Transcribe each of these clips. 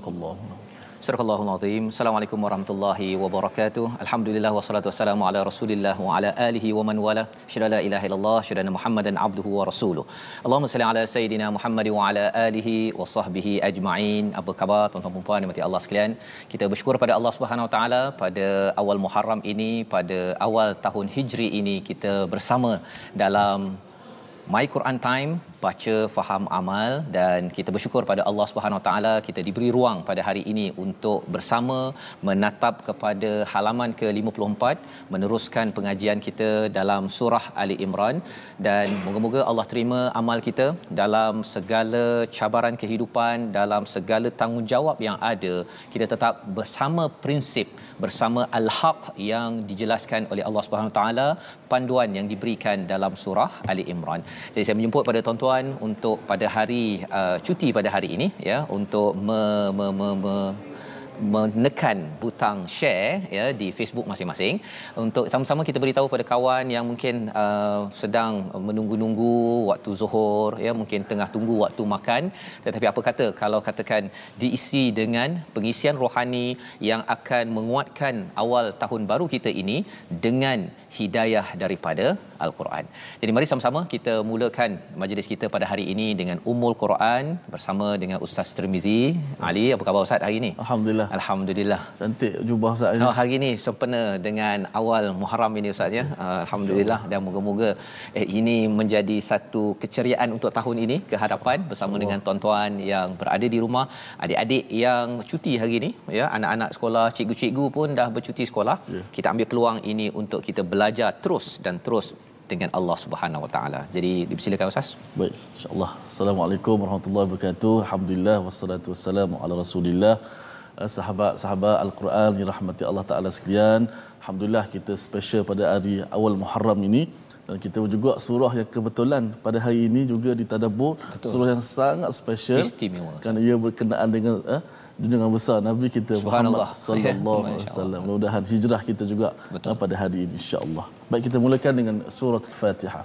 Sadaqallahu Surah Al-Azim. Assalamualaikum warahmatullahi wabarakatuh. Alhamdulillah wassalatu wassalamu ala Rasulillah wa ala alihi wa man wala. Syada la ilaha illallah, syada Muhammadan abduhu wa rasuluh. Allahumma salli ala sayidina Muhammad wa ala alihi wa sahbihi ajma'in. Apa khabar tuan-tuan dan puan dimati Allah sekalian? Kita bersyukur pada Allah Subhanahu wa taala pada awal Muharram ini, pada awal tahun Hijri ini kita bersama dalam My Quran Time baca faham amal dan kita bersyukur pada Allah Subhanahu Taala kita diberi ruang pada hari ini untuk bersama menatap kepada halaman ke-54 meneruskan pengajian kita dalam surah Ali Imran dan moga-moga Allah terima amal kita dalam segala cabaran kehidupan dalam segala tanggungjawab yang ada kita tetap bersama prinsip bersama al-haq yang dijelaskan oleh Allah Subhanahu Taala panduan yang diberikan dalam surah Ali Imran. Jadi saya menjemput pada tuan-tuan tuan untuk pada hari uh, cuti pada hari ini ya untuk me, me, me, me menekan butang share ya di Facebook masing-masing untuk sama-sama kita beritahu pada kawan yang mungkin uh, sedang menunggu-nunggu waktu zuhur ya mungkin tengah tunggu waktu makan tetapi apa kata kalau katakan diisi dengan pengisian rohani yang akan menguatkan awal tahun baru kita ini dengan hidayah daripada al-Quran. Jadi mari sama-sama kita mulakan majlis kita pada hari ini dengan Ummul Quran bersama dengan Ustaz Tirmizi. Ali, apa khabar Ustaz hari ini? Alhamdulillah. Alhamdulillah. Cantik jubah Ustaz. Oh, hari ini sempena dengan awal Muharram ini Ustaz ya. Uh, Alhamdulillah dan moga-moga eh, ini menjadi satu keceriaan untuk tahun ini ke hadapan bersama Allah. dengan tuan-tuan yang berada di rumah, adik-adik yang cuti hari ini ya, anak-anak sekolah, cikgu-cikgu pun dah bercuti sekolah. Yeah. Kita ambil peluang ini untuk kita belajar terus dan terus dengan Allah Subhanahu Wa Taala. Jadi dipersilakan Ustaz. Baik, insya-Allah. Assalamualaikum warahmatullahi wabarakatuh. Alhamdulillah wassalatu wassalamu ala Rasulillah. Eh, sahabat-sahabat Al-Quran yang rahmati Allah Taala sekalian. Alhamdulillah kita special pada hari awal Muharram ini dan kita juga surah yang kebetulan pada hari ini juga ditadabbur surah yang sangat special istimewa kerana ia berkenaan dengan eh, junjungan besar Nabi kita Muhammad sallallahu alaihi wasallam. Mudah-mudahan hijrah kita juga Betul. pada hari ini insya-Allah. Baik kita mulakan dengan surah Al-Fatihah.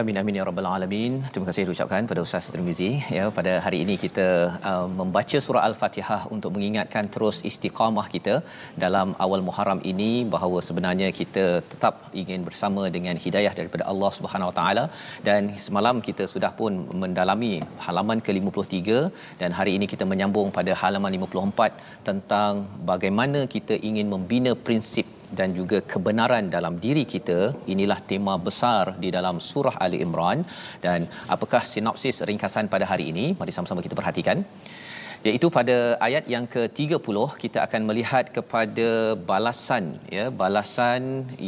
Amin amin ya rabbal alamin. Terima kasih ucapkan pada Ustaz Tirmizi ya pada hari ini kita uh, membaca surah Al-Fatihah untuk mengingatkan terus istiqamah kita dalam awal Muharram ini bahawa sebenarnya kita tetap ingin bersama dengan hidayah daripada Allah Subhanahu Wa Taala dan semalam kita sudah pun mendalami halaman ke-53 dan hari ini kita menyambung pada halaman 54 tentang bagaimana kita ingin membina prinsip dan juga kebenaran dalam diri kita. Inilah tema besar di dalam surah Ali Imran. Dan apakah sinopsis ringkasan pada hari ini? Mari sama-sama kita perhatikan. Iaitu pada ayat yang ke-30 kita akan melihat kepada balasan ya balasan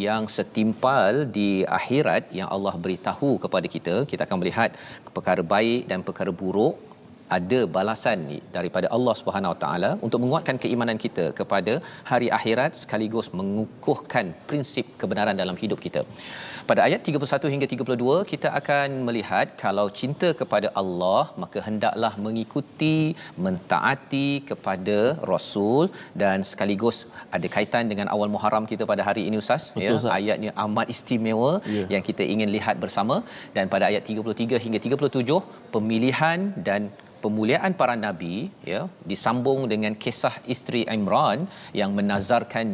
yang setimpal di akhirat yang Allah beritahu kepada kita. Kita akan melihat perkara baik dan perkara buruk ada balasan daripada Allah Subhanahu Wa Taala untuk menguatkan keimanan kita kepada hari akhirat sekaligus mengukuhkan prinsip kebenaran dalam hidup kita. Pada ayat 31 hingga 32 kita akan melihat kalau cinta kepada Allah maka hendaklah mengikuti mentaati kepada rasul dan sekaligus ada kaitan dengan awal Muharram kita pada hari ini ustaz Betul, ya ayatnya amat istimewa Ya. yang kita ingin lihat bersama dan pada ayat 33 hingga 37 pemilihan dan pemuliaan para nabi ya disambung dengan kisah isteri Imran yang menazarkan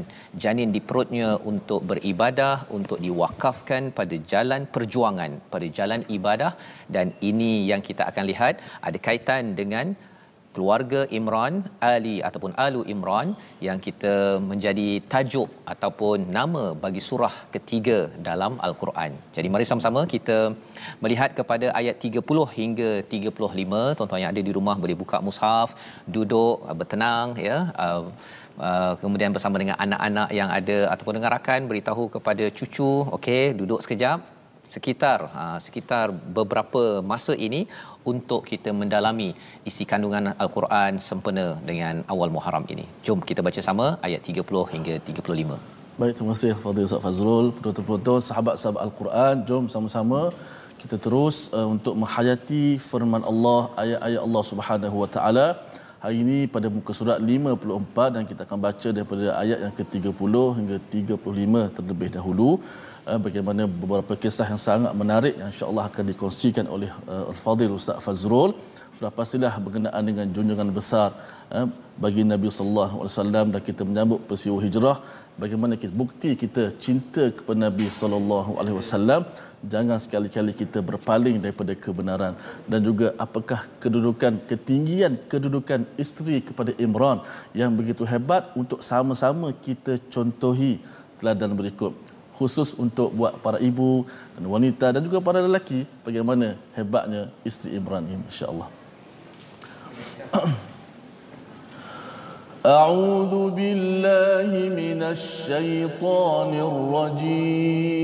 janin di perutnya untuk beribadah untuk diwakafkan pada jalan perjuangan pada jalan ibadah. Dan ini yang kita akan lihat ada kaitan dengan keluarga Imran Ali ataupun Alu Imran yang kita menjadi tajuk ataupun nama bagi surah ketiga dalam Al-Quran. Jadi mari sama-sama kita melihat kepada ayat 30 hingga 35. Tuan-tuan yang ada di rumah boleh buka mushaf, duduk bertenang ya. Uh, Uh, kemudian bersama dengan anak-anak yang ada ataupun dengan rakan beritahu kepada cucu okey duduk sekejap sekitar ha, sekitar beberapa masa ini untuk kita mendalami isi kandungan al-Quran sempena dengan awal Muharram ini. Jom kita baca sama ayat 30 hingga 35. Baik, terima kasih Fadil Ustaz Fazrul, penonton-penonton, sahabat-sahabat Al-Quran, jom sama-sama kita terus uh, untuk menghayati firman Allah, ayat-ayat Allah Subhanahu Wa Taala. Hari ini pada muka surat 54 dan kita akan baca daripada ayat yang ke-30 hingga 35 terlebih dahulu. Uh, bagaimana beberapa kisah yang sangat menarik yang insya-Allah akan dikongsikan oleh uh, Al-Fadil Ustaz Fazrul. Sudah pastilah berkenaan dengan junjungan besar uh, bagi Nabi sallallahu alaihi wasallam dan kita menyambut peristiwa hijrah. Bagaimana kita bukti kita cinta kepada Nabi sallallahu alaihi wasallam. Jangan sekali-kali kita berpaling daripada kebenaran. Dan juga apakah kedudukan ketinggian kedudukan isteri kepada Imran yang begitu hebat untuk sama-sama kita contohi teladan berikut khusus untuk buat para ibu dan wanita dan juga para lelaki bagaimana hebatnya isteri Imran ini insya-Allah أعوذ بالله من الشيطان الرجيم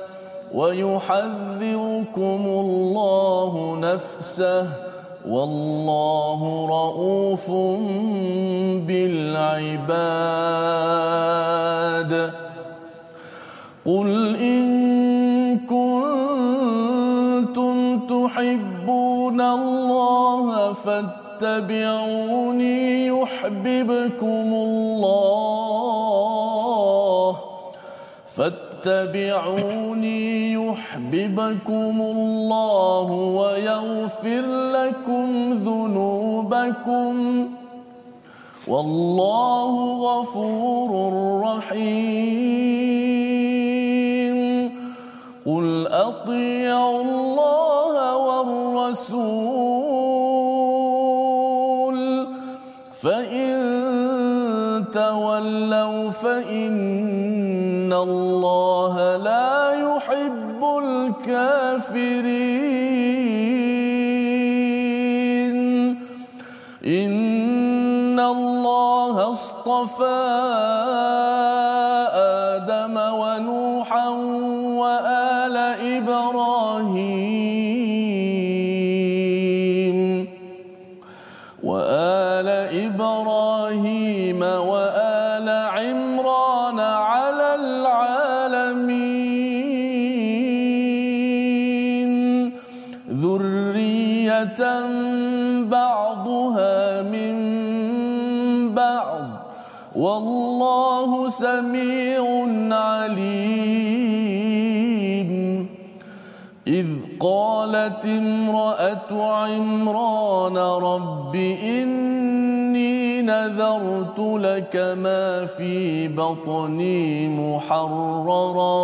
ويحذركم الله نفسه والله رؤوف بالعباد. قل إن كنتم تحبون الله فاتبعوني يحببكم الله. فاتبعوني يحببكم الله ويغفر لكم ذنوبكم. والله غفور رحيم. قل أطيعوا الله والرسول. فإن تولوا فإن الله لا يحب الكافرين ان الله اصطفى والله سميع عليم. إذ قالت امرأة عمران رب إني نذرت لك ما في بطني محررا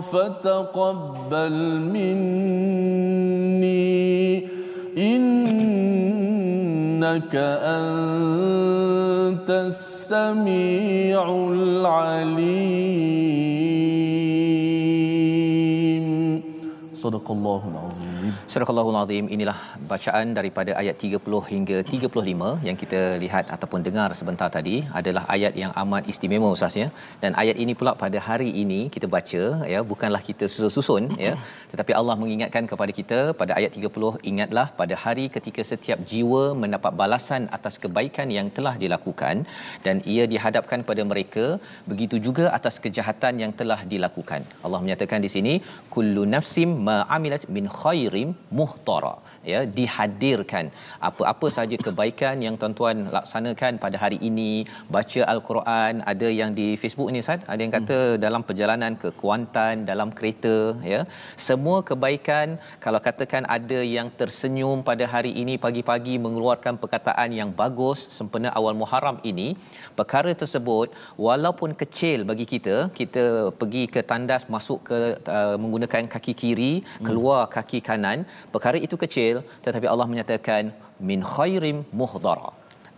فتقبل مني. إنك أنت السميع العليم. صدق الله العظيم. Surah Al-Azim Azim inilah bacaan daripada ayat 30 hingga 35 yang kita lihat ataupun dengar sebentar tadi adalah ayat yang amat istimewa Ustaz ya. Dan ayat ini pula pada hari ini kita baca ya bukanlah kita susun-susun ya tetapi Allah mengingatkan kepada kita pada ayat 30 ingatlah pada hari ketika setiap jiwa mendapat balasan atas kebaikan yang telah dilakukan dan ia dihadapkan pada mereka begitu juga atas kejahatan yang telah dilakukan. Allah menyatakan di sini kullu nafsim ma amilat min khairin muhtara. Ya dihadirkan. Apa-apa saja kebaikan yang tuan-tuan laksanakan pada hari ini baca al-Quran ada yang di Facebook ni Ustaz? Ada yang kata hmm. dalam perjalanan ke Kuantan dalam kereta ya. Semua kebaikan kalau katakan ada yang tersenyum pada hari ini pagi-pagi mengeluarkan perkataan yang bagus sempena awal Muharram ini perkara tersebut walaupun kecil bagi kita kita pergi ke tandas masuk ke uh, menggunakan kaki kiri keluar kaki kanan perkara itu kecil tetapi Allah menyatakan min khairim muhdara.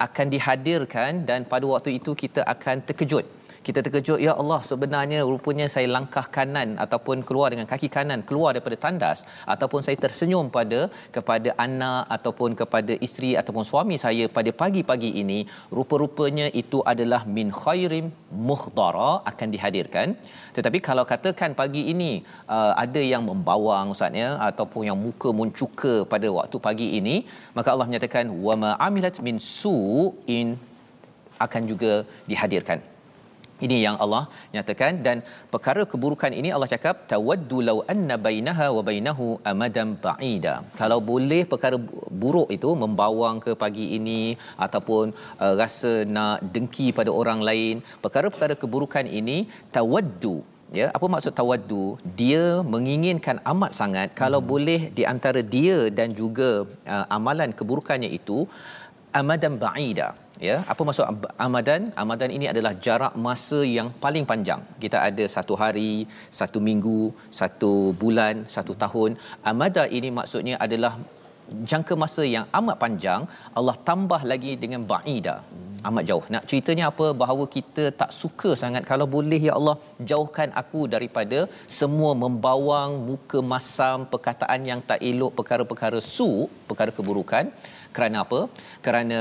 Akan dihadirkan dan pada waktu itu kita akan terkejut kita terkejut ya Allah sebenarnya rupanya saya langkah kanan ataupun keluar dengan kaki kanan keluar daripada tandas ataupun saya tersenyum pada kepada anak ataupun kepada isteri ataupun suami saya pada pagi-pagi ini rupa-rupanya itu adalah min khairim muhdara akan dihadirkan. Tetapi kalau katakan pagi ini uh, ada yang membawang ustaz ya ataupun yang muka muncuka pada waktu pagi ini maka Allah menyatakan wa ma amilat min su'in akan juga dihadirkan ini yang Allah nyatakan dan perkara keburukan ini Allah cakap tawaddu law anna bainaha wa bainahu amadan ba'ida. Kalau boleh perkara buruk itu membawang ke pagi ini ataupun uh, rasa nak dengki pada orang lain, perkara-perkara keburukan ini tawaddu ya apa maksud tawaddu dia menginginkan amat sangat kalau hmm. boleh di antara dia dan juga uh, amalan keburukannya itu amadan ba'ida ya. Apa maksud amadan? Amadan ini adalah jarak masa yang paling panjang. Kita ada satu hari satu minggu satu bulan satu tahun. Amada ini maksudnya adalah jangka masa yang amat panjang. Allah tambah lagi dengan baida. Amat jauh. Nak ceritanya apa? Bahawa kita tak suka sangat. Kalau boleh ya Allah jauhkan aku daripada semua membawang muka masam perkataan yang tak elok perkara-perkara su perkara keburukan kerana apa kerana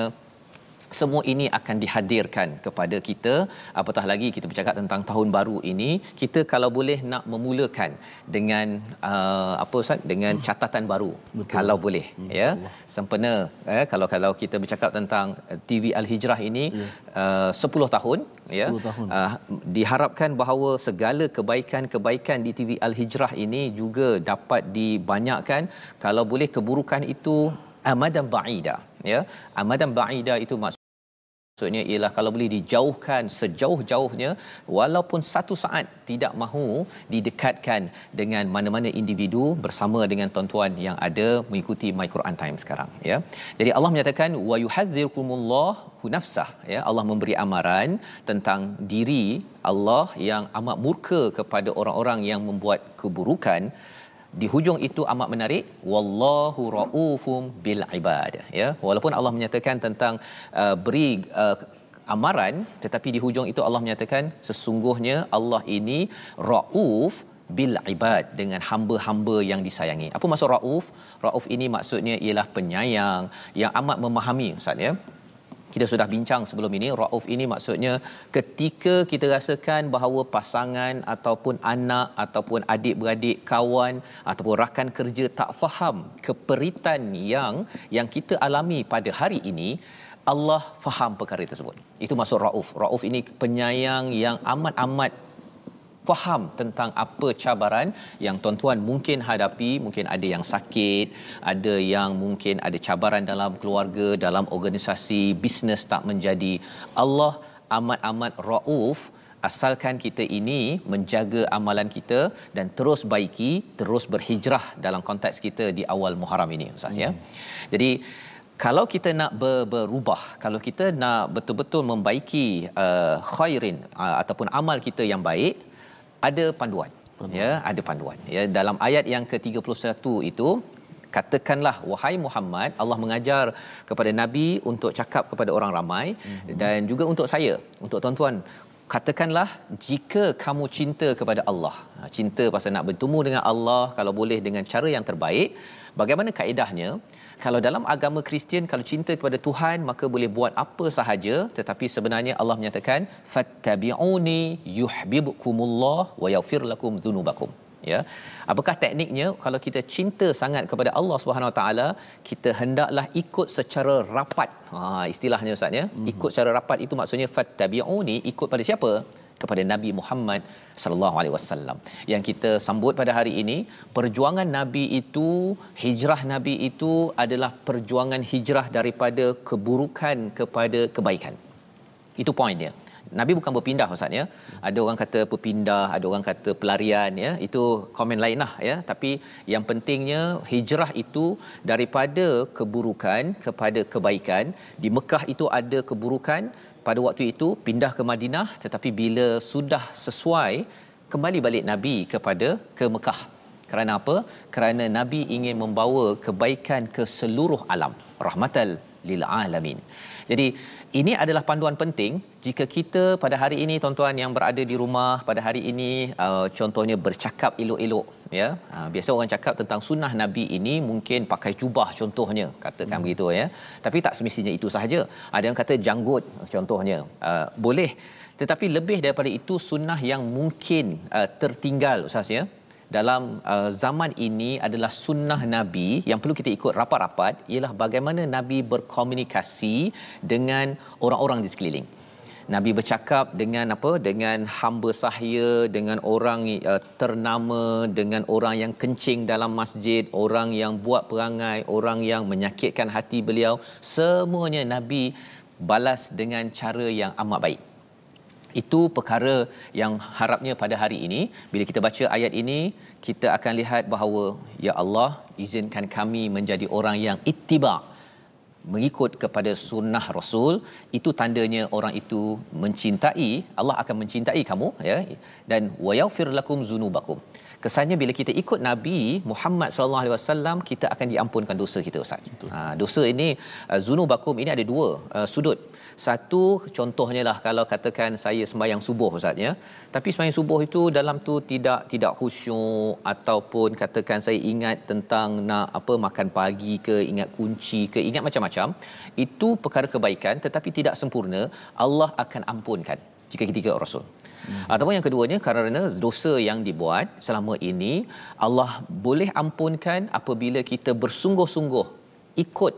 semua ini akan dihadirkan kepada kita apatah lagi kita bercakap tentang tahun baru ini kita kalau boleh nak memulakan dengan uh, apa ustaz dengan catatan baru Betul. kalau boleh hmm. ya sempena eh, kalau kalau kita bercakap tentang TV Al Hijrah ini ya. uh, 10 tahun 10 ya tahun. Uh, diharapkan bahawa segala kebaikan-kebaikan di TV Al Hijrah ini juga dapat dibanyakkan kalau boleh keburukan itu amadan ba'ida ya amadan ba'ida itu maksud Maksudnya ialah kalau boleh dijauhkan sejauh-jauhnya walaupun satu saat tidak mahu didekatkan dengan mana-mana individu bersama dengan tuan-tuan yang ada mengikuti My Quran Time sekarang ya. Jadi Allah menyatakan wa yuhadzirkumullahu nafsah ya. Allah memberi amaran tentang diri Allah yang amat murka kepada orang-orang yang membuat keburukan di hujung itu amat menarik wallahu raufum bil ibad. Ya walaupun Allah menyatakan tentang uh, beri uh, amaran tetapi di hujung itu Allah menyatakan sesungguhnya Allah ini rauf bil ibad dengan hamba-hamba yang disayangi. Apa maksud rauf? Rauf ini maksudnya ialah penyayang yang amat memahami ustaz ya kita sudah bincang sebelum ini rauf ini maksudnya ketika kita rasakan bahawa pasangan ataupun anak ataupun adik-beradik kawan ataupun rakan kerja tak faham keperitan yang yang kita alami pada hari ini Allah faham perkara tersebut. Itu maksud rauf. Rauf ini penyayang yang amat-amat faham tentang apa cabaran yang tuan-tuan mungkin hadapi. Mungkin ada yang sakit ada yang mungkin ada cabaran dalam keluarga dalam organisasi bisnes tak menjadi. Allah amat-amat rauf asalkan kita ini menjaga amalan kita dan terus baiki terus berhijrah dalam konteks kita di awal Muharram ini ustaz ya. Hmm. jadi kalau kita nak ber, berubah kalau kita nak betul-betul membaiki uh, khairin uh, ataupun amal kita yang baik ada panduan, panduan. ya ada panduan. Ya dalam ayat yang ke-31 itu katakanlah wahai Muhammad Allah mengajar kepada nabi untuk cakap kepada orang ramai mm-hmm. dan juga untuk saya untuk tuan-tuan. Katakanlah jika kamu cinta kepada Allah. Ha, cinta pasal nak bertemu dengan Allah kalau boleh dengan cara yang terbaik bagaimana kaedahnya kalau dalam agama Kristian kalau cinta kepada Tuhan maka boleh buat apa sahaja. Tetapi sebenarnya Allah menyatakan fattabi'uni yuhibbukumullah wa yaghfir lakum dhunubakum. Ya. Apakah tekniknya? Kalau kita cinta sangat kepada Allah Subhanahu Wa Taala kita hendaklah ikut secara rapat. Ha istilahnya ustaz ya. Mm-hmm. ikut secara rapat itu maksudnya fattabi'uni ikut pada siapa kepada Nabi Muhammad sallallahu alaihi wasallam. Yang kita sambut pada hari ini, perjuangan Nabi itu, hijrah Nabi itu adalah perjuangan hijrah daripada keburukan kepada kebaikan. Itu poinnya. Nabi bukan berpindah ustaz ya. Ada orang kata berpindah, ada orang kata pelarian ya. Itu komen lain lah ya. Tapi yang pentingnya hijrah itu daripada keburukan kepada kebaikan. Di Mekah itu ada keburukan, pada waktu itu pindah ke Madinah tetapi bila sudah sesuai kembali balik Nabi kepada ke Mekah. Kerana apa? Kerana Nabi ingin membawa kebaikan ke seluruh alam. Rahmatal lil alamin. Jadi ini adalah panduan penting jika kita pada hari ini tuan-tuan yang berada di rumah pada hari ini uh, contohnya bercakap elok-elok ya. Uh, biasa orang cakap tentang sunnah nabi ini mungkin pakai jubah contohnya katakan hmm. begitu ya. Tapi tak semestinya itu sahaja. Ada yang kata janggut contohnya. Uh, boleh tetapi lebih daripada itu sunnah yang mungkin uh, tertinggal ustaz ya dalam uh, zaman ini adalah sunnah Nabi. Yang perlu kita ikut rapat-rapat ialah bagaimana Nabi berkomunikasi dengan orang-orang di sekeliling. Nabi bercakap dengan apa? Dengan hamba sahaya dengan orang uh, ternama dengan orang yang kencing dalam masjid orang yang buat perangai orang yang menyakitkan hati beliau. Semuanya Nabi balas dengan cara yang amat baik itu perkara yang harapnya pada hari ini bila kita baca ayat ini kita akan lihat bahawa ya Allah izinkan kami menjadi orang yang ittiba mengikut kepada sunnah rasul. Itu tandanya orang itu mencintai Allah akan mencintai kamu ya. Dan wa yaghfir lakum zunubakum kesannya bila kita ikut nabi Muhammad sallallahu alaihi wasallam kita akan diampunkan dosa kita ustaz ha, dosa ini uh, zunubakum ini ada dua uh, sudut satu contohnya lah kalau katakan saya sembahyang subuh ustaz ya. Tapi sembahyang subuh itu dalam tu tidak tidak khusyuk ataupun katakan saya ingat tentang nak apa makan pagi ke ingat kunci ke ingat macam-macam. Itu perkara kebaikan tetapi tidak sempurna Allah akan ampunkan jika kita ikut Rasul. Hmm. Ataupun yang keduanya kerana dosa yang dibuat selama ini Allah boleh ampunkan apabila kita bersungguh-sungguh ikut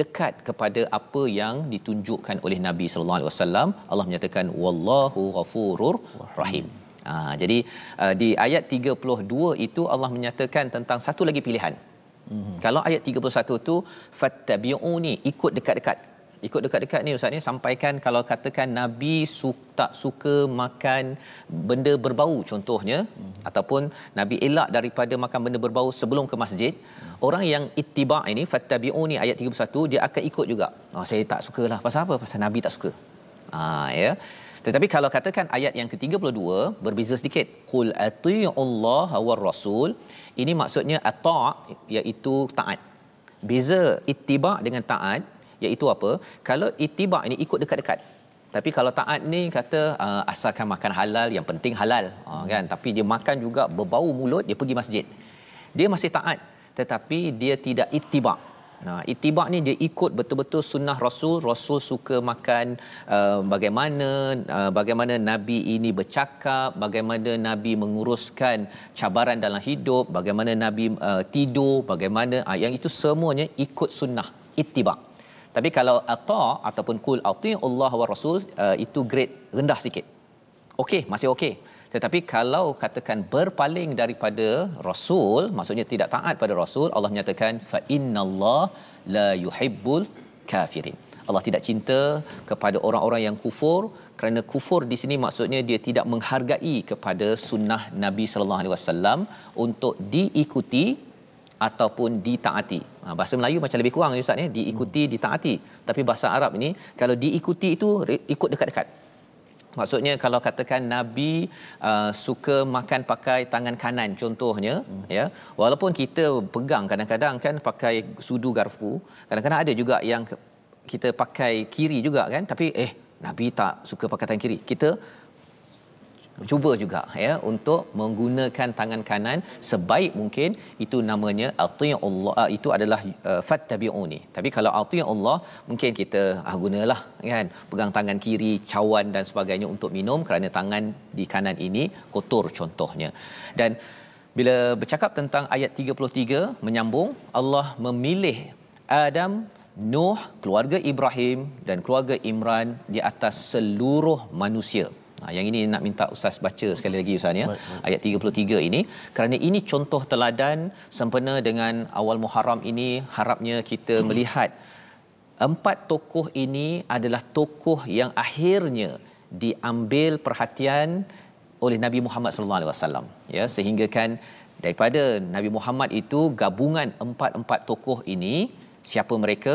dekat kepada apa yang ditunjukkan oleh Nabi sallallahu alaihi wasallam Allah menyatakan wallahu ghafurur rahim. Ha, jadi uh, di ayat 32 itu Allah menyatakan tentang satu lagi pilihan. Mm-hmm. Kalau ayat 31 tu fattabi'uni ikut dekat-dekat ikut dekat-dekat ni ustaz ni sampaikan kalau katakan nabi su tak suka makan benda berbau contohnya hmm. ataupun nabi elak daripada makan benda berbau sebelum ke masjid hmm. orang yang ittiba ini fattabi'uni ayat 31 dia akan ikut juga. Oh saya tak sukalah. Pasal apa? Pasal nabi tak suka. Ha ya. Tetapi kalau katakan ayat yang ke-32 berbeza sedikit. Qul atii'ullaha war rasul. Ini maksudnya ata' iaitu taat. Beza ittiba dengan taat iaitu apa? Kalau itibak ini ikut dekat-dekat. Tapi kalau taat ni kata uh, asalkan makan halal yang penting halal. Uh, kan? Tapi dia makan juga berbau mulut dia pergi masjid. Dia masih taat tetapi dia tidak itibak. Nah, itibak ni dia ikut betul-betul sunnah Rasul. Rasul suka makan uh, bagaimana uh, bagaimana Nabi ini bercakap, bagaimana Nabi menguruskan cabaran dalam hidup, bagaimana Nabi uh, tidur, bagaimana uh, yang itu semuanya ikut sunnah itibak. Tapi kalau ata ataupun kul ati Allah wa Rasul uh, itu grade rendah sikit. Okey, masih okey. Tetapi kalau katakan berpaling daripada Rasul, maksudnya tidak taat pada Rasul, Allah menyatakan fa innallah la yuhibbul kafirin. Allah tidak cinta kepada orang-orang yang kufur kerana kufur di sini maksudnya dia tidak menghargai kepada sunnah Nabi sallallahu alaihi wasallam untuk diikuti ataupun ditaati. Ha, bahasa Melayu macam lebih kurang ustaz ya, diikuti, hmm. ditaati. Tapi bahasa Arab ini kalau diikuti itu ikut dekat-dekat. Maksudnya kalau katakan Nabi uh, suka makan pakai tangan kanan contohnya hmm. ya walaupun kita pegang kadang-kadang kan pakai sudu garfu kadang-kadang ada juga yang kita pakai kiri juga kan tapi eh Nabi tak suka pakai tangan kiri kita cuba juga ya untuk menggunakan tangan kanan sebaik mungkin. Itu namanya atiy Allah uh, itu adalah uh, fattabi'uni. Tapi kalau atiy Allah mungkin kita ah gunalah kan. Pegang tangan kiri cawan dan sebagainya untuk minum kerana tangan di kanan ini kotor contohnya. Dan bila bercakap tentang ayat 33 menyambung Allah memilih Adam Nuh, keluarga Ibrahim dan keluarga Imran di atas seluruh manusia. Ha, yang ini nak minta Ustaz baca sekali lagi Ustaz ya. Ayat 33 ini. Kerana ini contoh teladan sempena dengan awal Muharram ini harapnya kita melihat empat tokoh ini adalah tokoh yang akhirnya diambil perhatian oleh Nabi Muhammad sallallahu alaihi wasallam ya sehingga kan daripada Nabi Muhammad itu gabungan empat-empat tokoh ini siapa mereka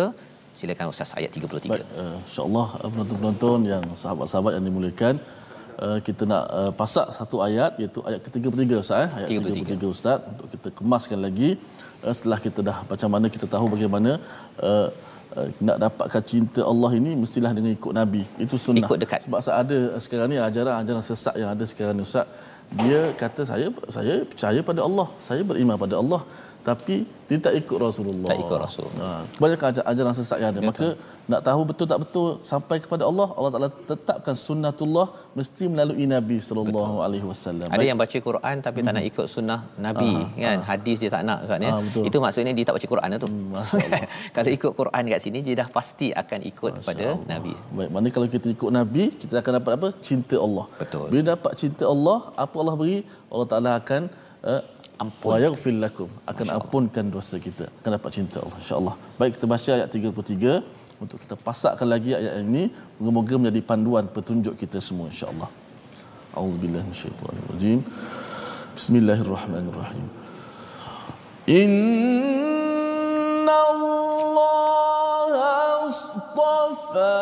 silakan ustaz ayat 33 Baik, uh, insyaallah penonton-penonton yang sahabat-sahabat yang dimuliakan uh, kita nak uh, pasak satu ayat iaitu ayat ke-33 ustaz eh? ayat 33. 33 ustaz untuk kita kemaskan lagi uh, setelah kita dah macam mana kita tahu bagaimana uh, Uh, nak dapatkan cinta Allah ini mestilah dengan ikut Nabi. Itu sunnah. Ikut dekat. Sebab ada sekarang ni ajaran-ajaran sesat yang ada sekarang ni Ustaz. Dia kata saya saya percaya pada Allah. Saya beriman pada Allah tapi dia tak ikut Rasulullah. Tak ikut Rasul. Ha, banyak ajaran sesat yang ada. Maka nak tahu betul tak betul sampai kepada Allah, Allah Taala tetapkan sunnatullah mesti melalui Nabi sallallahu alaihi wasallam. Ada yang baca Quran tapi hmm. tak nak ikut sunnah Nabi Aha. kan. Aha. Hadis dia tak nak Ustaz ya. Itu maksudnya dia tak baca Quran tu. Hmm, kalau ikut Quran dekat sini dia dah pasti akan ikut kepada Nabi. Baik, mana kalau kita ikut Nabi, kita akan dapat apa? Cinta Allah. Betul. Bila dapat cinta Allah, apa Allah beri? Allah Taala akan uh, ampun. Wa yaghfir lakum. Akan ampunkan dosa kita. Akan dapat cinta Allah insyaallah. Baik kita baca ayat 33 untuk kita pasakkan lagi ayat ini moga-moga menjadi panduan petunjuk kita semua insyaallah. Auzubillahi minasyaitanir rajim. Bismillahirrahmanirrahim. Inna allaha astafa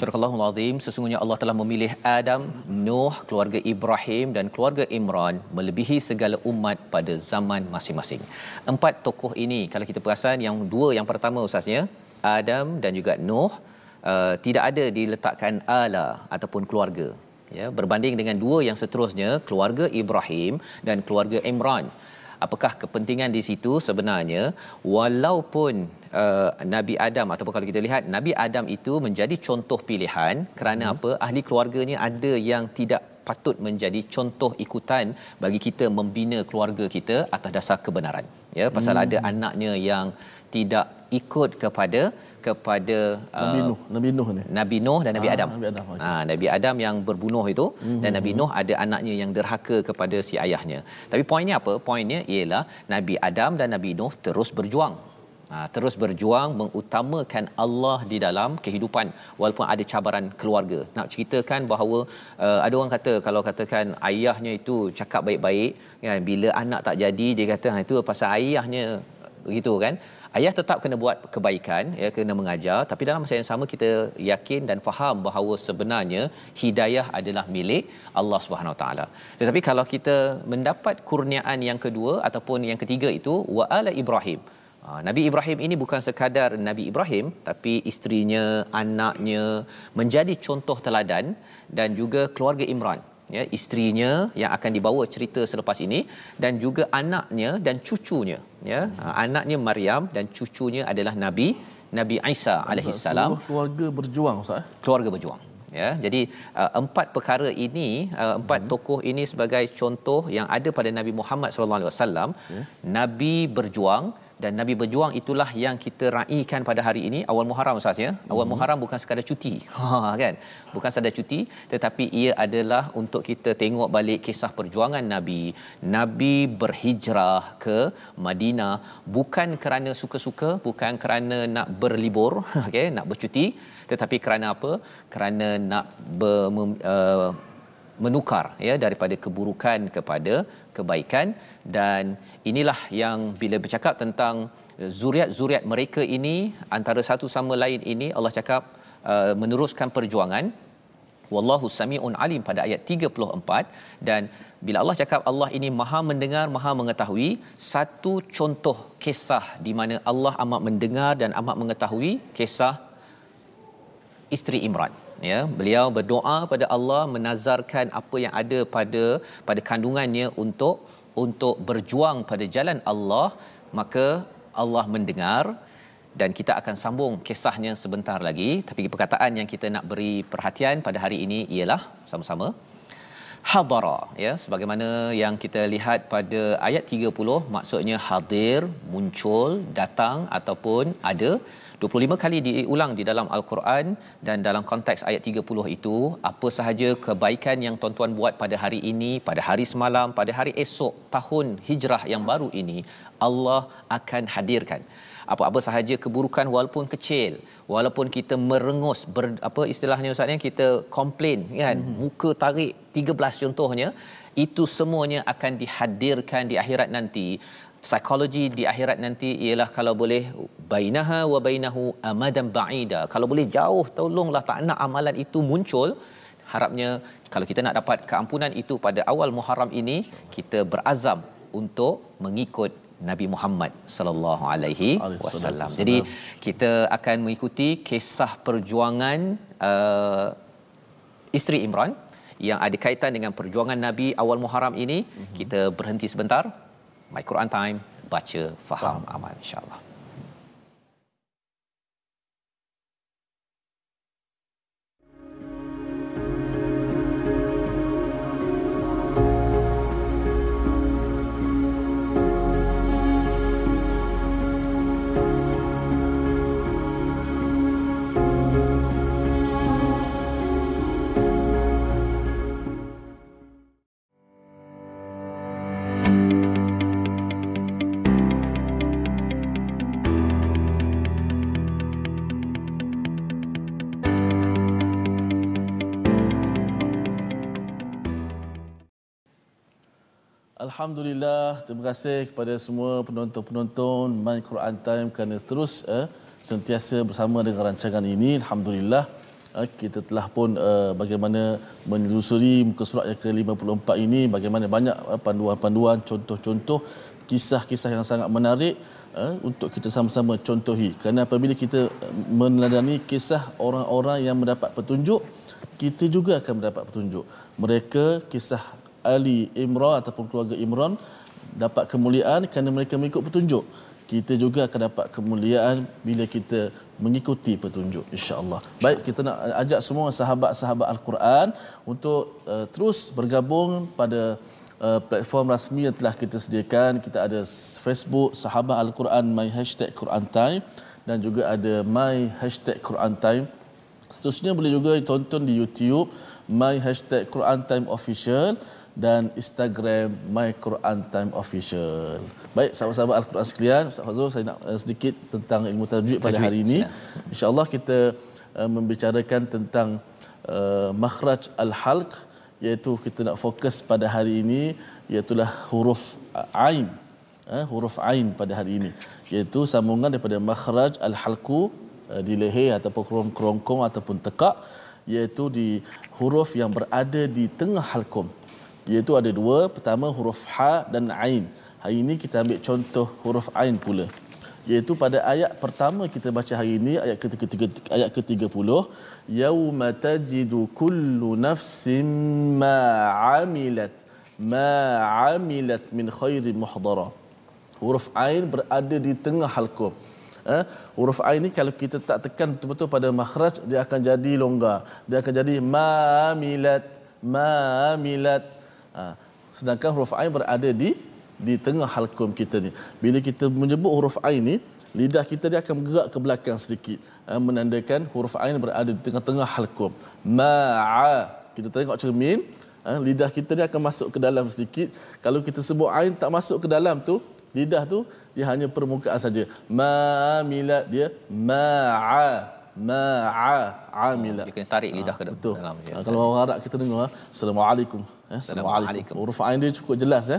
Subhanallahul Azim sesungguhnya Allah telah memilih Adam, Nuh, keluarga Ibrahim dan keluarga Imran melebihi segala umat pada zaman masing-masing. Empat tokoh ini kalau kita perasan yang dua yang pertama ustaznya Adam dan juga Nuh uh, tidak ada diletakkan ala ataupun keluarga ya. Berbanding dengan dua yang seterusnya keluarga Ibrahim dan keluarga Imran apakah kepentingan di situ sebenarnya walaupun uh, Nabi Adam ataupun kalau kita lihat Nabi Adam itu menjadi contoh pilihan kerana hmm. apa ahli keluarganya ada yang tidak patut menjadi contoh ikutan bagi kita membina keluarga kita atas dasar kebenaran ya pasal hmm. ada anaknya yang tidak ikut kepada kepada Nabi uh, Nuh. Nabi Nuh ni. Nabi Nuh dan Nabi ah, Adam. Nabi Adam, ha, Nabi Adam yang berbunuh itu hmm. dan Nabi Nuh ada anaknya yang derhaka kepada si ayahnya. Tapi poinnya apa? Poinnya ialah Nabi Adam dan Nabi Nuh terus berjuang. Ha, terus berjuang mengutamakan Allah di dalam kehidupan. Walaupun ada cabaran keluarga. Nak ceritakan bahawa uh, ada orang kata kalau katakan ayahnya itu cakap baik-baik kan bila anak tak jadi dia kata ha, itu pasal ayahnya. Begitu kan ayah tetap kena buat kebaikan ya kena mengajar. Tapi dalam masa yang sama kita yakin dan faham bahawa sebenarnya hidayah adalah milik Allah Subhanahu taala. Tetapi kalau kita mendapat kurniaan yang kedua ataupun yang ketiga itu wa ala ibrahim. Ha, Nabi Ibrahim ini bukan sekadar Nabi Ibrahim tapi isterinya anaknya menjadi contoh teladan dan juga keluarga Imran ya isterinya yang akan dibawa cerita selepas ini dan juga anaknya dan cucunya ya hmm. anaknya Maryam dan cucunya adalah nabi Nabi Isa alaihi salam keluarga berjuang ustaz eh? keluarga berjuang ya jadi uh, empat perkara ini uh, empat hmm. tokoh ini sebagai contoh yang ada pada Nabi Muhammad sallallahu alaihi wasallam nabi berjuang dan Nabi berjuang itulah yang kita raikan pada hari ini awal Muharram Ustaz ya. Awal hmm. Muharram bukan sekadar cuti. Ha kan? Bukan sekadar cuti tetapi ia adalah untuk kita tengok balik kisah perjuangan Nabi. Nabi berhijrah ke Madinah bukan kerana suka-suka, bukan kerana nak berlibur, okey, nak bercuti tetapi kerana apa? Kerana nak ber, uh, menukar ya daripada keburukan kepada kebaikan dan inilah yang bila bercakap tentang zuriat-zuriat mereka ini antara satu sama lain ini Allah cakap uh, meneruskan perjuangan. Wallahu samiun alim pada ayat 34 dan bila Allah cakap Allah ini maha mendengar maha mengetahui satu contoh kisah di mana Allah amat mendengar dan amat mengetahui kisah isteri Imran ya beliau berdoa pada Allah menazarkan apa yang ada pada pada kandungannya untuk untuk berjuang pada jalan Allah. Maka Allah mendengar dan kita akan sambung kisahnya sebentar lagi. Tapi perkataan yang kita nak beri perhatian pada hari ini ialah sama-sama hadara ya sebagaimana yang kita lihat pada ayat 30 maksudnya hadir muncul datang ataupun ada. 25 kali diulang di dalam al-Quran dan dalam konteks ayat 30 itu apa sahaja kebaikan yang tuan-tuan buat pada hari ini pada hari semalam pada hari esok tahun hijrah yang baru ini Allah akan hadirkan apa-apa sahaja keburukan walaupun kecil walaupun kita merengus ber, apa istilahnya ustaz kita komplain kan? Hmm. muka tarik 13 contohnya itu semuanya akan dihadirkan di akhirat nanti. Psikologi di akhirat nanti ialah kalau boleh bainaha wa bainahu amadan ba'ida. Kalau boleh jauh tolonglah tak nak amalan itu muncul. Harapnya kalau kita nak dapat keampunan itu pada awal Muharram ini kita berazam untuk mengikut Nabi Muhammad sallallahu alaihi wasallam. Jadi kita akan mengikuti kisah perjuangan uh, isteri Imran yang ada kaitan dengan perjuangan Nabi awal Muharram ini. Mm-hmm. Kita berhenti sebentar. My Quran Time, baca, faham, faham. amal insya-Allah. Alhamdulillah, terima kasih kepada semua penonton-penonton My Quran Time kerana terus eh, sentiasa bersama dengan rancangan ini. Alhamdulillah, eh, kita telah pun eh, bagaimana menelusuri muka surat yang ke-54 ini, bagaimana banyak eh, panduan-panduan, contoh-contoh, kisah-kisah yang sangat menarik eh, untuk kita sama-sama contohi. Kerana apabila kita eh, meneladani kisah orang-orang yang mendapat petunjuk, kita juga akan mendapat petunjuk. Mereka kisah Ali Imran ataupun keluarga Imran dapat kemuliaan kerana mereka mengikut petunjuk. Kita juga akan dapat kemuliaan bila kita mengikuti petunjuk insya-Allah. Baik kita nak ajak semua sahabat-sahabat Al-Quran untuk uh, terus bergabung pada uh, platform rasmi yang telah kita sediakan. Kita ada Facebook Sahabat Al-Quran my hashtag Quran Time dan juga ada my hashtag Quran Time. Seterusnya boleh juga tonton di YouTube my hashtag Quran Time Official dan Instagram My Quran Time Official. Baik, sahabat-sahabat Al-Quran sekalian, Ustaz Fazul saya nak uh, sedikit tentang ilmu tajwid pada hari ini. Insya-Allah kita uh, membicarakan tentang uh, makhraj al-halq iaitu kita nak fokus pada hari ini iaitu huruf ain. Uh, huruf ain pada hari ini iaitu sambungan daripada makhraj al-halqu uh, di leher ataupun kerongkong ataupun tekak iaitu di huruf yang berada di tengah halqum iaitu ada dua pertama huruf ha dan ain. Hari ini kita ambil contoh huruf ain pula. Iaitu pada ayat pertama kita baca hari ini ayat ketiga ayat ke-30 yauma tajidu kullu nafsin ma amilat ma amilat min khairin muhdara. Huruf ain berada di tengah halqum eh, huruf ain ni kalau kita tak tekan betul-betul pada makhraj dia akan jadi longgar. Dia akan jadi ma amilat ma amilat Ha. Sedangkan huruf ain berada di di tengah halkum kita ni. Bila kita menyebut huruf ain ni, lidah kita dia akan bergerak ke belakang sedikit uh, menandakan huruf ain berada di tengah-tengah halkum. Ma'a. Kita tengok cermin, uh, lidah kita dia akan masuk ke dalam sedikit. Kalau kita sebut ain tak masuk ke dalam tu, lidah tu dia hanya permukaan saja. Ma'amilat dia ma'a ma'a amila. Dia kena tarik lidah ke Betul. dalam. Ya. Ha, kalau orang Arab kita dengar assalamualaikum. Eh, assalamualaikum. Huruf ain dia cukup jelas ya.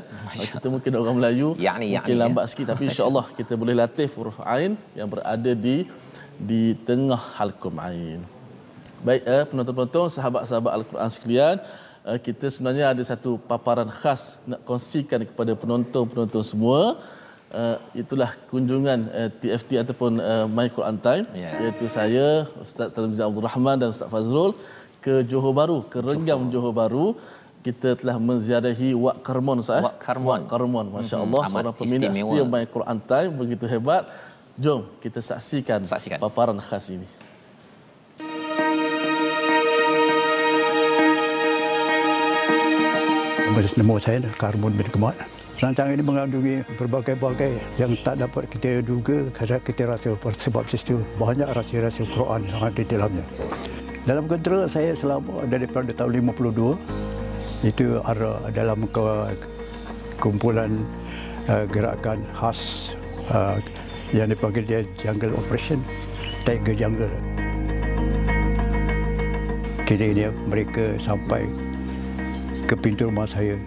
Kita mungkin orang Melayu Yani, mungkin yani, lambat sikit tapi insya-Allah kita boleh latih huruf ain yang berada di di tengah halqum ain. Baik eh, penonton-penonton sahabat-sahabat Al-Quran sekalian, eh, kita sebenarnya ada satu paparan khas nak kongsikan kepada penonton-penonton semua. Uh, itulah kunjungan uh, TFT ataupun uh, My Quran Time Ya. iaitu saya Ustaz Tarmizi Abdul Rahman dan Ustaz Fazrul ke Johor Bahru ke Renggam Johor Bahru kita telah menziarahi Wak Karmon Ustaz eh? Wak Karmon. Wak Karmon masya-Allah Mhm, amat seorang peminat setia My Quran Time begitu hebat jom kita saksikan, Saksikan. paparan khas ini Nama saya Karbon bin Kemat. Rancangan ini mengandungi berbagai-bagai yang tak dapat kita duga kadang kita rasa sebab situ banyak rahsia-rahsia Quran yang ada di dalamnya. Dalam kentera saya selama daripada tahun 52 itu ada dalam ke- kumpulan uh, gerakan khas uh, yang dipanggil dia Jungle Operation Tiger Jungle. Kini dia mereka sampai ke pintu rumah saya.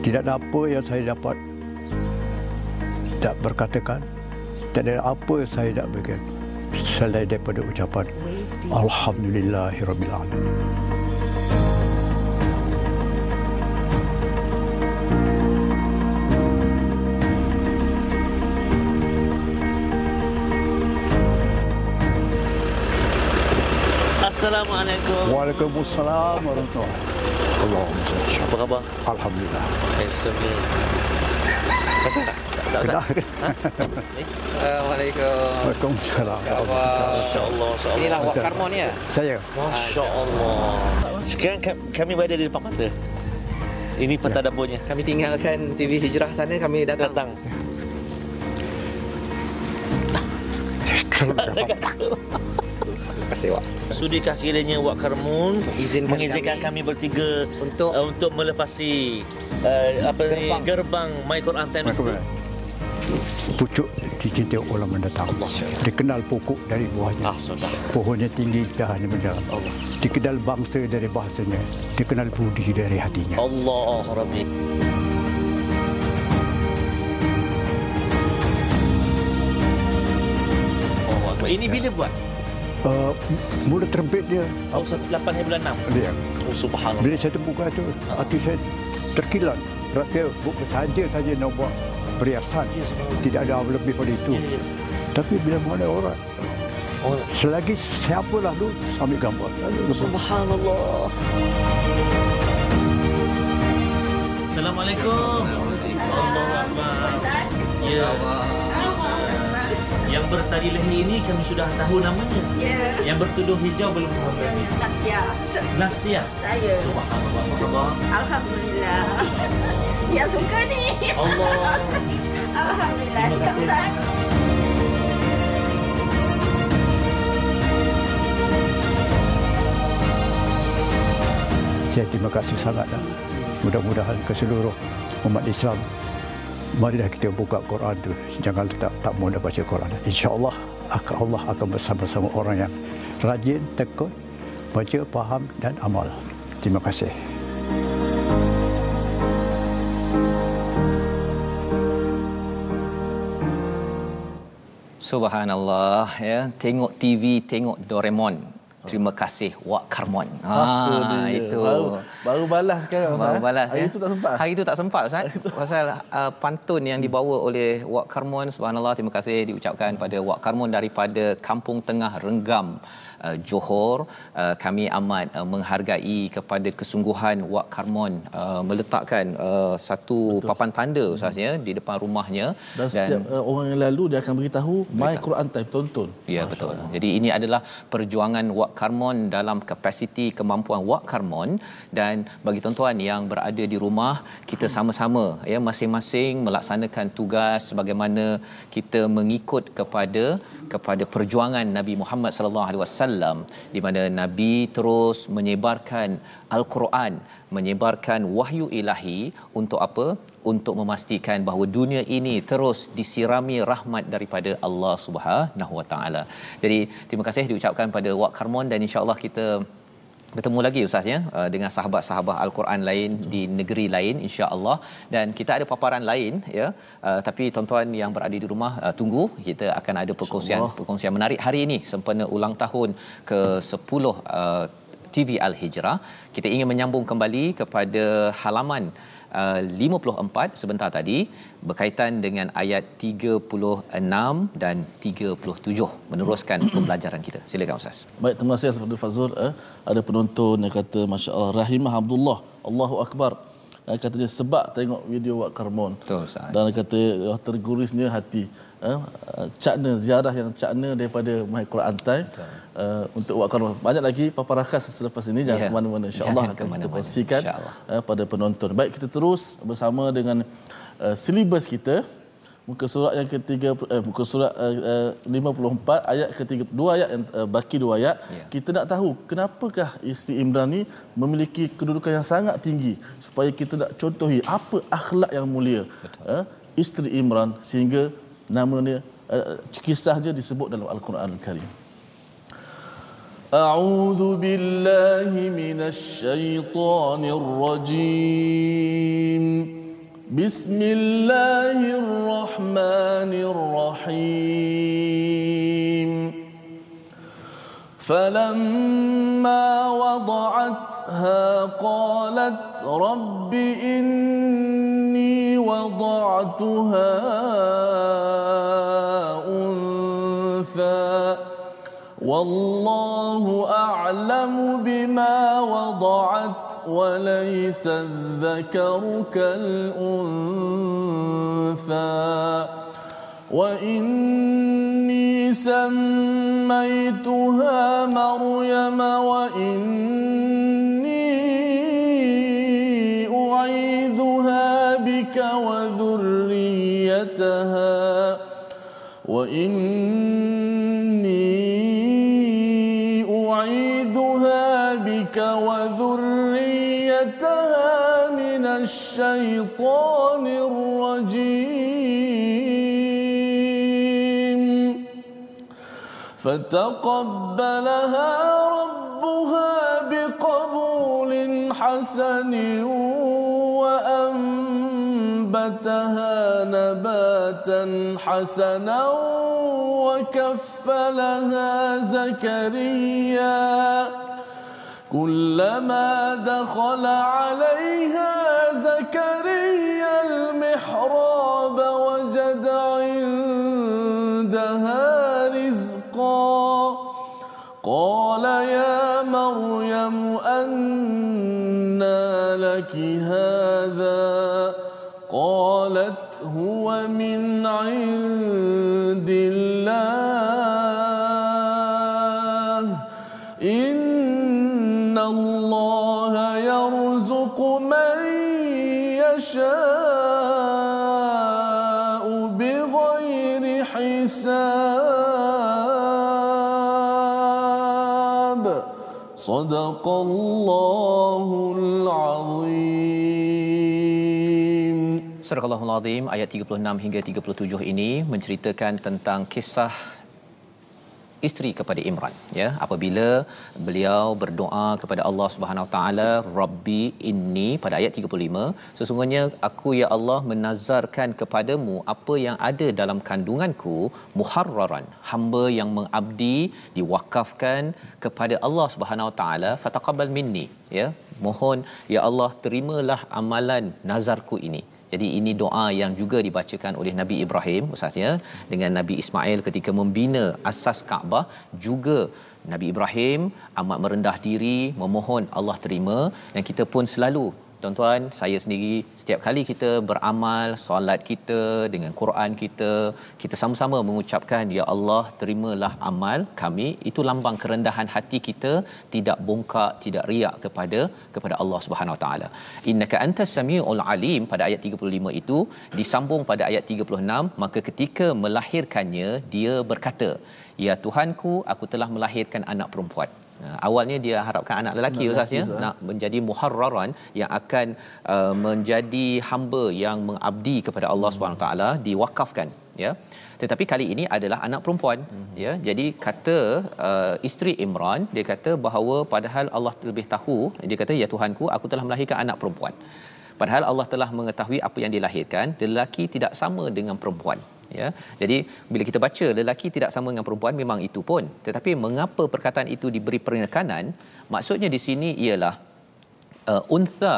Tidak ada apa yang saya dapat tak berkatakan. Tak ada apa yang saya tak berikan selain daripada ucapan Alhamdulillahirrabbilalamin. Waalaikumsalam warahmatullahi Allahumma salli Apa khabar? Alhamdulillah. Handsome ni. Pasal tak? Tak pasal? Assalamualaikum. Waalaikumsalam. Masya Allah. Inilah Wak Karmon ya. Saya Masya Allah. Sekarang ka- kami berada di depan mata. Ini peta dapurnya. Kami tinggalkan TV Hijrah sana kami datang. Datang. Terima kasih Wak. Sudikah kiranya Wak Karmun Izinkan mengizinkan kami kami, bertiga untuk uh, untuk melepasi uh, apa ni Gerbang. gerbang My Quran Time itu. pucuk dicintai orang mendatang. Dikenal pokok dari buahnya. Ah, sudah. Pohonnya tinggi, dahannya mendalam. Allah. Dikenal bangsa dari bahasanya. Dikenal budi dari hatinya. Allah Rabbi. Oh. Ini bila buat? Uh, mula terbit dia. Oh, 8 hari bulan 6. Dia. Oh, subhanallah. Bila saya terbuka tu, hati saya terkilat. Rasa bukan saja saja nak buat perhiasan. Tidak ada apa lebih pada itu. Ya, ya. Tapi bila mana orang, Oh, selagi siapa lalu, ambil gambar. subhanallah. Assalamualaikum. Allahu Akbar. Ya. Yang bertali leher ini kami sudah tahu namanya. Ya, Yang bertuduh hijau belum tahu lagi. Nafsia. Nafsia. Saya. Subhanallah. apa khabar? Alhamdulillah. Ya suka ni. Allah. Alhamdulillah. Terima kasih. Ustaz. Saya terima kasih sangat. Mudah-mudahan ke seluruh umat Islam marilah kita buka Quran tu. Jangan kita tak mudah baca Quran. Insya-Allah Allah akan bersama-sama orang yang rajin, tekun, baca, faham dan amal. Terima kasih. Subhanallah ya. Tengok TV, tengok Doraemon. Terima kasih Wak Karmon. Ah, dia. itu. Baru, baru balas sekarang Ustaz. Baru balas Hari ya. itu tak sempat. Hari itu tak sempat Ustaz. Pasal uh, pantun yang dibawa oleh Wak Karmon subhanallah terima kasih diucapkan pada Wak Karmon daripada Kampung Tengah Renggam uh, Johor. Uh, kami amat uh, menghargai kepada kesungguhan Wak Karmon uh, meletakkan uh, satu Betul. papan tanda Ustaz ya di depan rumahnya Dan setiap uh, orang yang lalu dia akan beritahu My Quran Time tonton. Ya betul. Jadi ini adalah perjuangan Wak Karmon dalam kapasiti kemampuan Wak Karmon dan dan bagi tuan-tuan yang berada di rumah kita sama-sama ya masing-masing melaksanakan tugas sebagaimana kita mengikut kepada kepada perjuangan Nabi Muhammad sallallahu alaihi wasallam di mana nabi terus menyebarkan al-Quran menyebarkan wahyu ilahi untuk apa untuk memastikan bahawa dunia ini terus disirami rahmat daripada Allah Subhanahu Wa Taala. Jadi terima kasih diucapkan pada Wak Karmon dan insya-Allah kita bertemu lagi ustaz ya uh, dengan sahabat-sahabat al-Quran lain di negeri lain insya-Allah. Dan kita ada paparan lain ya uh, tapi tuan-tuan yang berada di rumah uh, tunggu. Kita akan ada perkongsian perkongsian menarik hari ini sempena ulang tahun ke-10 uh, TV Al-Hijrah. Kita ingin menyambung kembali kepada halaman uh, 54 sebentar tadi berkaitan dengan ayat 36 dan 37 meneruskan pembelajaran kita. Silakan Ustaz. Baik, terima kasih Abdul Fazul. Eh, ada penonton yang kata Masya Allah, Rahimah Abdullah, Allahu Akbar. Eh, katanya sebab tengok video Wak Karmon. Betul. Dan kata oh, tergurisnya hati. Eh, cakna ziarah yang cakna daripada Mahir Quran Time. Uh, untuk Wak Karmon. Banyak lagi paparan selepas ini. Jangan Ya. ke mana-mana. InsyaAllah akan kita kongsikan uh, pada penonton. Baik, kita terus bersama dengan uh, silibus kita Muka surat yang ketiga eh, muka surat uh, uh, 54 ayat ketiga dua ayat yang uh, baki dua ayat Ya. kita nak tahu kenapakah isteri Imran ni memiliki kedudukan yang sangat tinggi supaya kita nak contohi apa akhlak yang mulia uh, isteri Imran sehingga namanya uh, kisahnya disebut dalam Al-Quran Al-Karim أعوذ بالله من الشيطان الرجيم بسم الله الرحمن الرحيم. فلما وضعتها قالت رب إني وضعتها أنثى. والله أعلم بما وضعت. وليس الذكر كالأنثى. وإني سميتها مريم وإني أعيذها بك وذريتها. وإني وذريتها من الشيطان الرجيم فتقبلها ربها بقبول حسن وأنبتها نباتا حسنا وكفلها زكريا كلما دخل عليها زكريا المحراب وجد عندها رزقا. قال يا مريم أنى لك هذا؟ قالت هو من عند Allahul Azim. Surah Al-Azim ayat 36 hingga 37 ini menceritakan tentang kisah isteri kepada Imran ya. Apabila beliau berdoa kepada Allah Subhanahu taala Rabbi inni pada ayat 35 sesungguhnya aku ya Allah menazarkan kepadamu apa yang ada dalam kandunganku muharraran hamba yang mengabdi diwakafkan kepada Allah Subhanahu taala fataqabbal minni ya. Mohon ya Allah terimalah amalan nazarku ini jadi ini doa yang juga dibacakan oleh Nabi Ibrahim Ustaz ya dengan Nabi Ismail ketika membina asas Kaabah. Juga Nabi Ibrahim amat merendah diri memohon Allah terima. Dan kita pun selalu tuan-tuan saya sendiri setiap kali kita beramal solat kita dengan Quran kita kita sama-sama mengucapkan ya Allah terimalah amal kami. Itu lambang kerendahan hati kita tidak bongkak tidak riak kepada kepada Allah Subhanahu Wa Taala. Innaka antas samiul alim pada ayat 35 itu disambung pada ayat 36 maka ketika melahirkannya dia berkata ya Tuhanku aku telah melahirkan anak perempuan awalnya dia harapkan anak lelaki Anak ustaz ya? lelaki, Ustaz. nak menjadi muharraran yang akan uh, menjadi hamba yang mengabdi kepada Allah Subhanahu taala diwakafkan ya? Tetapi kali ini adalah anak perempuan ya? Jadi kata uh, isteri Imran dia kata bahawa padahal Allah lebih tahu dia kata ya Tuhanku aku telah melahirkan anak perempuan. Padahal Allah telah mengetahui apa yang dilahirkan lelaki tidak sama dengan perempuan ya jadi bila kita baca lelaki tidak sama dengan perempuan memang itu pun tetapi mengapa perkataan itu diberi penekanan maksudnya di sini ialah uh, untha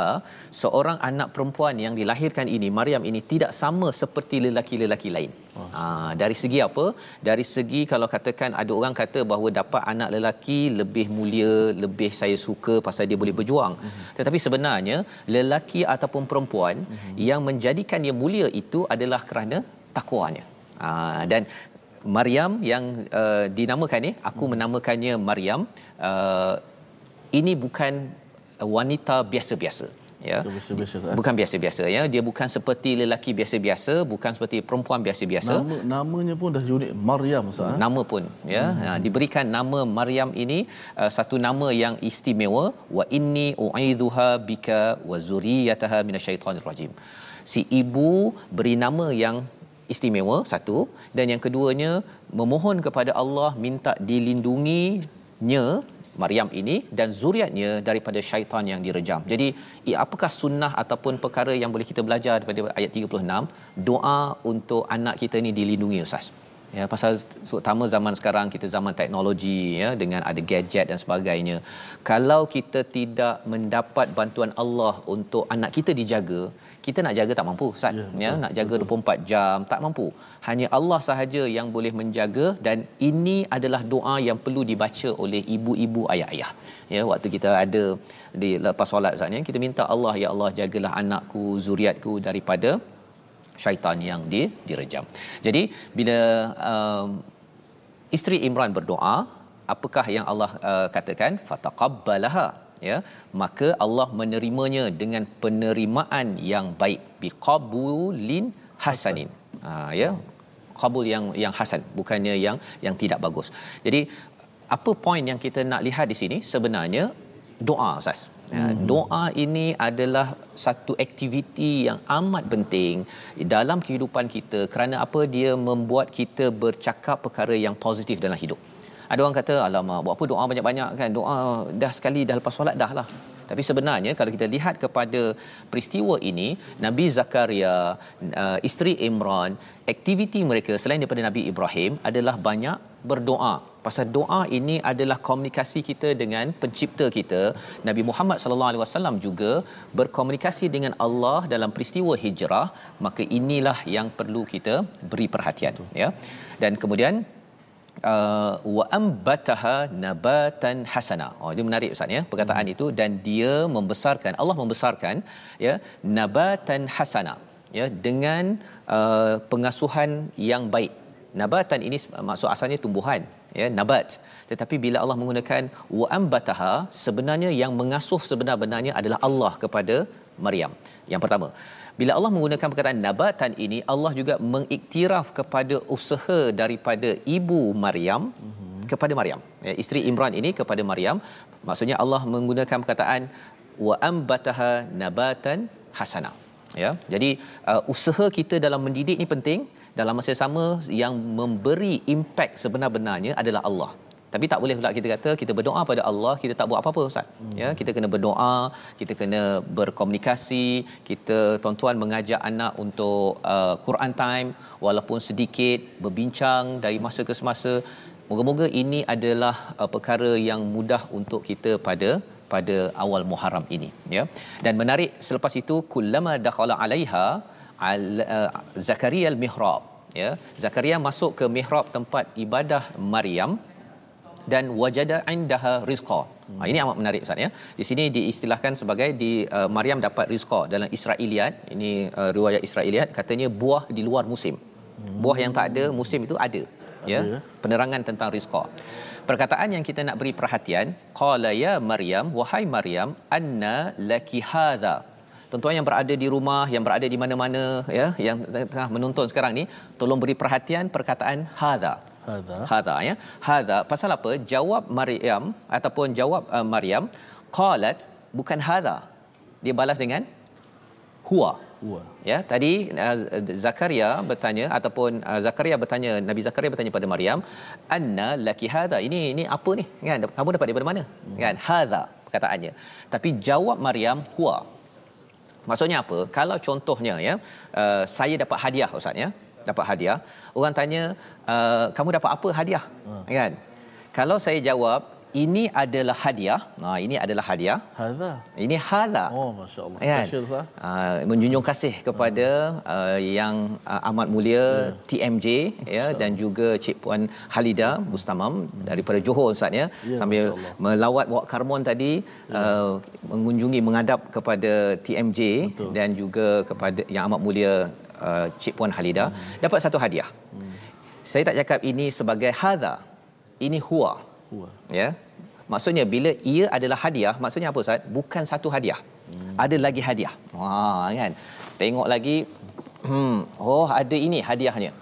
seorang anak perempuan yang dilahirkan ini Maryam ini tidak sama seperti lelaki-lelaki lain. Oh. Uh, dari segi apa? Dari segi kalau katakan ada orang kata bahawa dapat anak lelaki lebih mulia, lebih saya suka pasal dia boleh berjuang. Mm-hmm. Tetapi sebenarnya lelaki ataupun perempuan mm-hmm. yang menjadikan dia mulia itu adalah kerana takwanya. Uh, dan Maryam yang uh, dinamakan ni, aku hmm. menamakannya Maryam. Uh, ini bukan wanita biasa-biasa ya biasa-biasa, bukan biasa-biasa ya dia bukan seperti lelaki biasa-biasa bukan seperti perempuan biasa-biasa Nama namanya pun dah unik Maryam Ustaz. eh? nama pun ya hmm. ha, diberikan nama Maryam ini uh, satu nama yang istimewa wa inni u'idzuha bika wa zurriyyataha minasyaitonir rajim si ibu beri nama yang istimewa satu dan yang keduanya memohon kepada Allah minta dilindunginya Maryam ini dan zuriatnya daripada syaitan yang direjam. Jadi, apakah sunnah ataupun perkara yang boleh kita belajar daripada ayat 36? Doa untuk anak kita ni dilindungi Ustaz. Ya, pasal terutama zaman sekarang kita zaman teknologi ya dengan ada gadget dan sebagainya. Kalau kita tidak mendapat bantuan Allah untuk anak kita dijaga, kita nak jaga tak mampu Ustaz. Ya, Ya, betul, nak jaga 24 jam tak mampu. Hanya Allah sahaja yang boleh menjaga dan ini adalah doa yang perlu dibaca oleh ibu-ibu ayah-ayah. Ya, waktu kita ada di lepas solat Ustaz ni, kita minta Allah ya Allah jagalah anakku, zuriatku daripada syaitan yang di, direjam. Jadi bila um, isteri Imran berdoa, apakah yang Allah uh, katakan? Fataqabbalaha ya maka Allah menerimanya dengan penerimaan yang baik. Biqabulin hasanin. Ha ya. Qabul yang yang hasan bukannya yang yang tidak bagus. Jadi apa poin yang kita nak lihat di sini? Sebenarnya doa ustaz. Ya, doa ini adalah satu aktiviti yang amat penting dalam kehidupan kita kerana apa? Dia membuat kita bercakap perkara yang positif dalam hidup. Ada orang kata alamak buat apa doa banyak-banyak kan doa dah sekali dah lepas solat dah lah. Tapi sebenarnya kalau kita lihat kepada peristiwa ini Nabi Zakaria, uh, isteri Imran, aktiviti mereka selain daripada Nabi Ibrahim adalah banyak berdoa. Pasal doa ini adalah komunikasi kita dengan pencipta kita. Nabi Muhammad sallallahu alaihi wasallam juga berkomunikasi dengan Allah dalam peristiwa hijrah, maka inilah yang perlu kita beri perhatian ya. Dan kemudian wa ambataha nabatan hasana. Oh itu menarik ustaz ya perkataan hmm. itu dan dia membesarkan Allah membesarkan ya nabatan hasana ya dengan uh, pengasuhan yang baik. Nabatan ini maksud asalnya tumbuhan ya nabat tetapi bila Allah menggunakan wa ambataha sebenarnya yang mengasuh sebenar-benarnya adalah Allah kepada Maryam. Yang pertama, bila Allah menggunakan perkataan nabatan ini Allah juga mengiktiraf kepada usaha daripada ibu Maryam mm-hmm. kepada Maryam. Ya, isteri Imran ini kepada Maryam. Maksudnya Allah menggunakan perkataan wa ambataha nabatan hasana. Ya jadi uh, usaha kita dalam mendidik ini penting. Dalam masa yang sama yang memberi impak sebenar-benarnya adalah Allah tapi tak boleh pula kita kata kita berdoa pada Allah kita tak buat apa-apa ustaz. Hmm. ya kita kena berdoa kita kena berkomunikasi kita tuan-tuan mengajak anak untuk uh, Quran time walaupun sedikit berbincang dari masa ke semasa. Moga-moga ini adalah uh, perkara yang mudah untuk kita pada pada awal Muharram ini ya. Dan menarik selepas itu kullama dakhala alaiha al, uh, Zakaria al-mihrab ya. Zakaria masuk ke mihrab tempat ibadah Maryam dan wajada indaha rizqa Ha, ini amat menarik Ustaz ya. Di sini diistilahkan sebagai di uh, Maryam dapat rizqa dalam Israiliyat. Ini uh, riwayat Israiliyat katanya buah di luar musim. Hmm. Buah yang tak ada musim itu ada. Ya. ya. Penerangan tentang rizqa. Perkataan yang kita nak beri perhatian, qala ya Maryam, wahai Maryam, anna laki hadha. Tuan-tuan yang berada di rumah, yang berada di mana-mana ya, yang tengah menonton sekarang ni, tolong beri perhatian perkataan hadha. Hadha. Hadha ya. Hadha pasal apa? Jawab Maryam ataupun jawab uh, Maryam qalat bukan hadha. Dia balas dengan huwa. Huwa. Ya, tadi uh, Zakaria bertanya ataupun uh, Zakaria bertanya Nabi Zakaria bertanya pada Maryam, "Anna laki hadha?" Ini ini apa ni? Kan? Kamu dapat daripada mana? Hmm. Kan? Hadha perkataannya. Tapi jawab Maryam huwa. Maksudnya apa? Kalau contohnya ya, uh, saya dapat hadiah ustaz ya. Dapat hadiah. Orang tanya, uh, "Kamu dapat apa hadiah?" Hmm. Kan? Kalau saya jawab, "Ini adalah hadiah." Nah, ini adalah hadiah. Hadha. Ini hadha. Oh, masya-Allah. Kan? Special sah. Uh, menjunjung kasih kepada uh, yang uh, amat mulia yeah. TMJ ya dan juga Cik Puan Halida Mustamam daripada Johor Ustaz ya Ya, sambil melawat Wak Karmon tadi uh, mengunjungi menghadap kepada TMJ Betul. dan juga kepada yang amat mulia uh, Cik Puan Halida dapat satu hadiah. Saya tak cakap ini sebagai hadha. Ini huwa. Huwa. Ya. Maksudnya bila ia adalah hadiah, maksudnya apa Ustaz? Bukan satu hadiah. Hmm. Ada lagi hadiah. Wah, kan. Tengok lagi hmm, oh ada ini hadiahnya.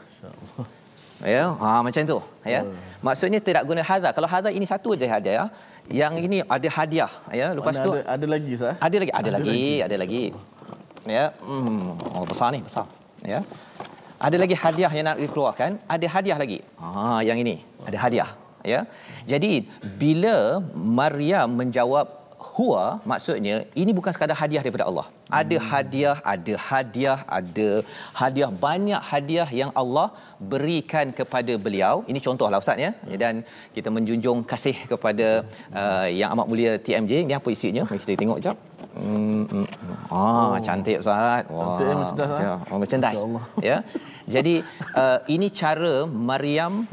Ya, ha macam tu, ya. Maksudnya tidak guna hadha. Kalau hadha ini satu je hadiah, yang ini ada hadiah, ya. Lepas Mana tu ada, ada lagi sah. ada lagi, ada, lagi, ada lagi. Ya, hmm, oh besar ni, besar. Ya. Ada lagi hadiah yang nak dikeluarkan, ada hadiah lagi. Ha, yang ini, ada hadiah, ya. Jadi bila Maryam menjawab huwa maksudnya ini bukan sekadar hadiah daripada Allah. Ada hadiah, ada hadiah, ada hadiah banyak hadiah yang Allah berikan kepada beliau. Ini contohlah ustaz ya. Dan kita menjunjung kasih kepada uh, yang amat mulia TMJ. Ini apa isinya? Mari kita tengok jap. Hmm, hmm. Ah, cantik ustaz. Wah, Cantik, eh, mercedas, ah. macam- Oh, merchandise. Ya. Jadi uh, ini cara Maryam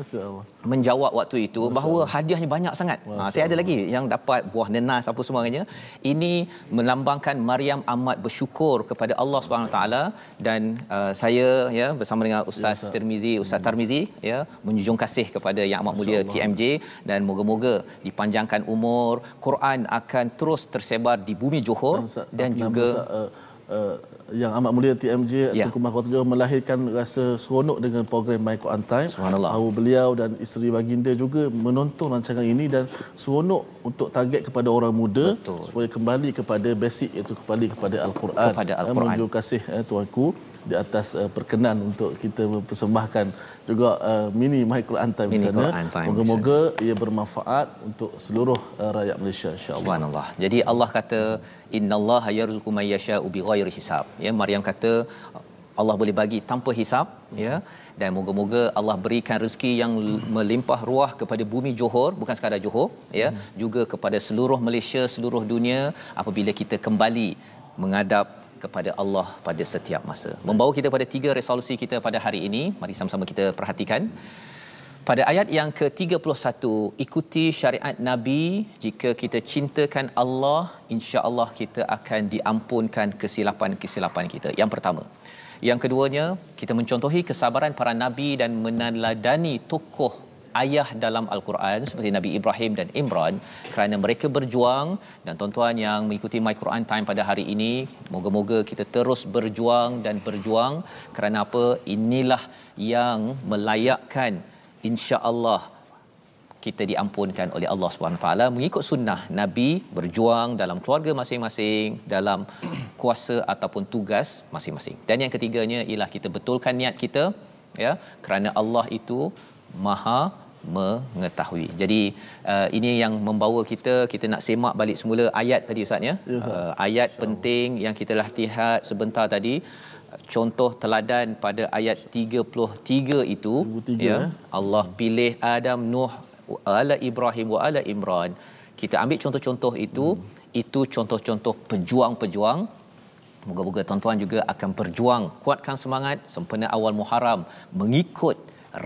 menjawab waktu itu bahawa hadiahnya banyak sangat. Ha, saya ada lagi yang dapat buah nenas apa semuanya. Ini melambangkan Maryam amat bersyukur kepada Allah Subhanahu taala dan uh, saya ya bersama dengan Ustaz ya, Tirmizi, Ustaz Tarmizi ya menjunjung kasih kepada yang amat mulia TMJ dan moga-moga dipanjangkan umur, Quran akan terus tersebar di bumi Johor Ustaz, dan juga Ustaz, uh, uh, yang amat mulia TMJ. Tunku Mahkota juga melahirkan rasa seronok dengan program My Quran Time. Subhanallah. Bahawa beliau dan isteri baginda juga menonton rancangan ini dan seronok untuk target kepada orang muda Betul. supaya kembali kepada basic iaitu kembali kepada Al-Quran. Kepada Al-Quran. Menunjuk kasih eh, tuanku di atas uh, perkenan untuk kita mempersembahkan juga uh, mini My Quran Time di Mini sana. Quran Time di Moga-moga ia bermanfaat untuk seluruh uh, rakyat Malaysia insya-Allah. Subhanallah. Jadi Allah kata innallaha yarzuqu may yasha'u bighairi hisab. Ya Maryam kata Allah boleh bagi tanpa hisap ya dan moga-moga Allah berikan rezeki yang melimpah ruah kepada bumi Johor bukan sekadar Johor ya juga kepada seluruh Malaysia seluruh dunia apabila kita kembali menghadap kepada Allah pada setiap masa. Membawa kita pada tiga resolusi kita pada hari ini. Mari sama-sama kita perhatikan. Pada ayat yang ke-31, ikuti syariat Nabi. Jika kita cintakan Allah, insya-Allah kita akan diampunkan kesilapan-kesilapan kita. Yang pertama. Yang keduanya, kita mencontohi kesabaran para nabi dan meneladani tokoh ayah dalam al-Quran seperti Nabi Ibrahim dan Imran. Kerana mereka berjuang dan tuan-tuan yang mengikuti My Quran Time pada hari ini moga-moga kita terus berjuang dan berjuang. Kerana apa? Inilah yang melayakkan insya-Allah kita diampunkan oleh Allah Subhanahu taala mengikut sunnah nabi berjuang dalam keluarga masing-masing dalam kuasa ataupun tugas masing-masing. Dan yang ketiganya ialah kita betulkan niat kita ya kerana Allah itu Maha mengetahui. Jadi uh, ini yang membawa kita kita nak semak balik semula ayat tadi ustaz ya. Ya. Uh, ayat penting yang kita dah lihat sebentar tadi contoh teladan pada ayat 33 itu 33, ya eh. Allah pilih Adam, Nuh, ala Ibrahim wa ala Imran. Kita ambil contoh-contoh itu, hmm. itu contoh-contoh pejuang-pejuang. Moga-moga tuan-tuan juga akan berjuang, kuatkan semangat sempena awal Muharram mengikut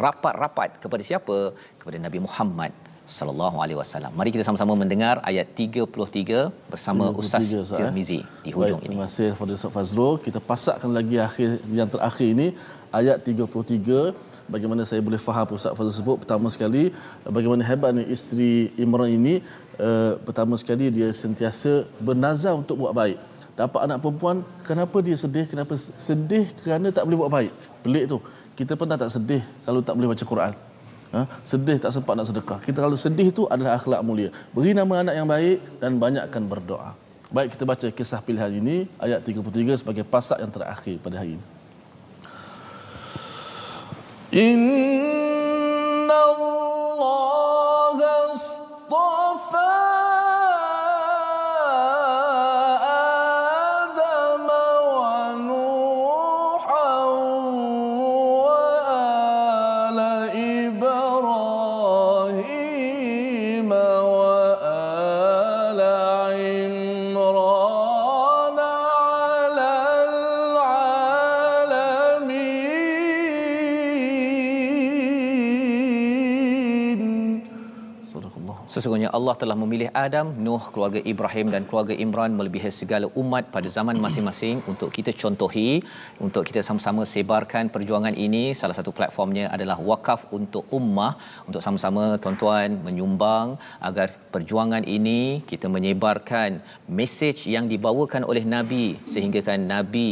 rapat-rapat kepada siapa? Kepada Nabi Muhammad sallallahu alaihi wasallam. Mari kita sama-sama mendengar ayat 33 bersama 33, Ustaz eh? Tirmizi di hujung Baik, ini. Terima kasih kepada Ustaz Fazrul. Kita pasakkan lagi akhir yang terakhir ini ayat 33 bagaimana saya boleh faham Ustaz Fazrul sebut pertama sekali bagaimana hebatnya isteri Imran ini uh, pertama sekali dia sentiasa bernazar untuk buat baik. Dapat anak perempuan, kenapa dia sedih? Kenapa sedih kerana tak boleh buat baik? Pelik tu. Kita pernah tak sedih kalau tak boleh baca Quran? Ha? Sedih tak sempat nak sedekah. Kita kalau sedih itu adalah akhlak mulia. Beri nama anak yang baik dan banyakkan berdoa. Baik kita baca kisah pilihan ini ayat 33 sebagai pasak yang terakhir pada hari ini. Inna Allah astafa Sesungguhnya Allah telah memilih Adam, Nuh, keluarga Ibrahim dan keluarga Imran melebihi segala umat pada zaman masing-masing untuk kita contohi, untuk kita sama-sama sebarkan perjuangan ini. Salah satu platformnya adalah wakaf untuk ummah, untuk sama-sama tuan-tuan menyumbang agar perjuangan ini kita menyebarkan mesej yang dibawakan oleh Nabi sehingga kan Nabi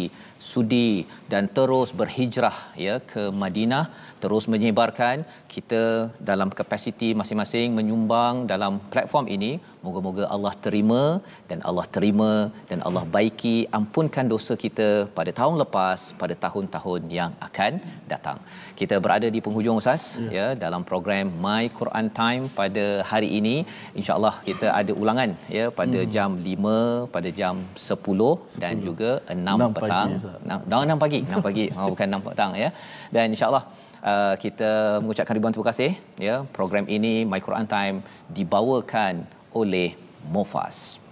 sudi dan terus berhijrah ya ke Madinah terus menyebarkan kita dalam kapasiti masing-masing menyumbang dalam platform ini moga-moga Allah terima dan Allah terima dan Allah baiki ampunkan dosa kita pada tahun lepas pada tahun-tahun yang akan datang. Kita berada di penghujung ustaz ya, ya dalam program My Quran Time pada hari ini. Insyaallah kita ada ulangan ya pada hmm. jam 5 pada jam 10, 10. dan juga 6, 6 petang. pagi, 6, 6 pagi? 6 pagi. Oh, bukan 6 petang ya. Dan insyaallah Uh, kita mengucapkan ribuan terima kasih ya program ini My Quran Time dibawakan oleh Mofas.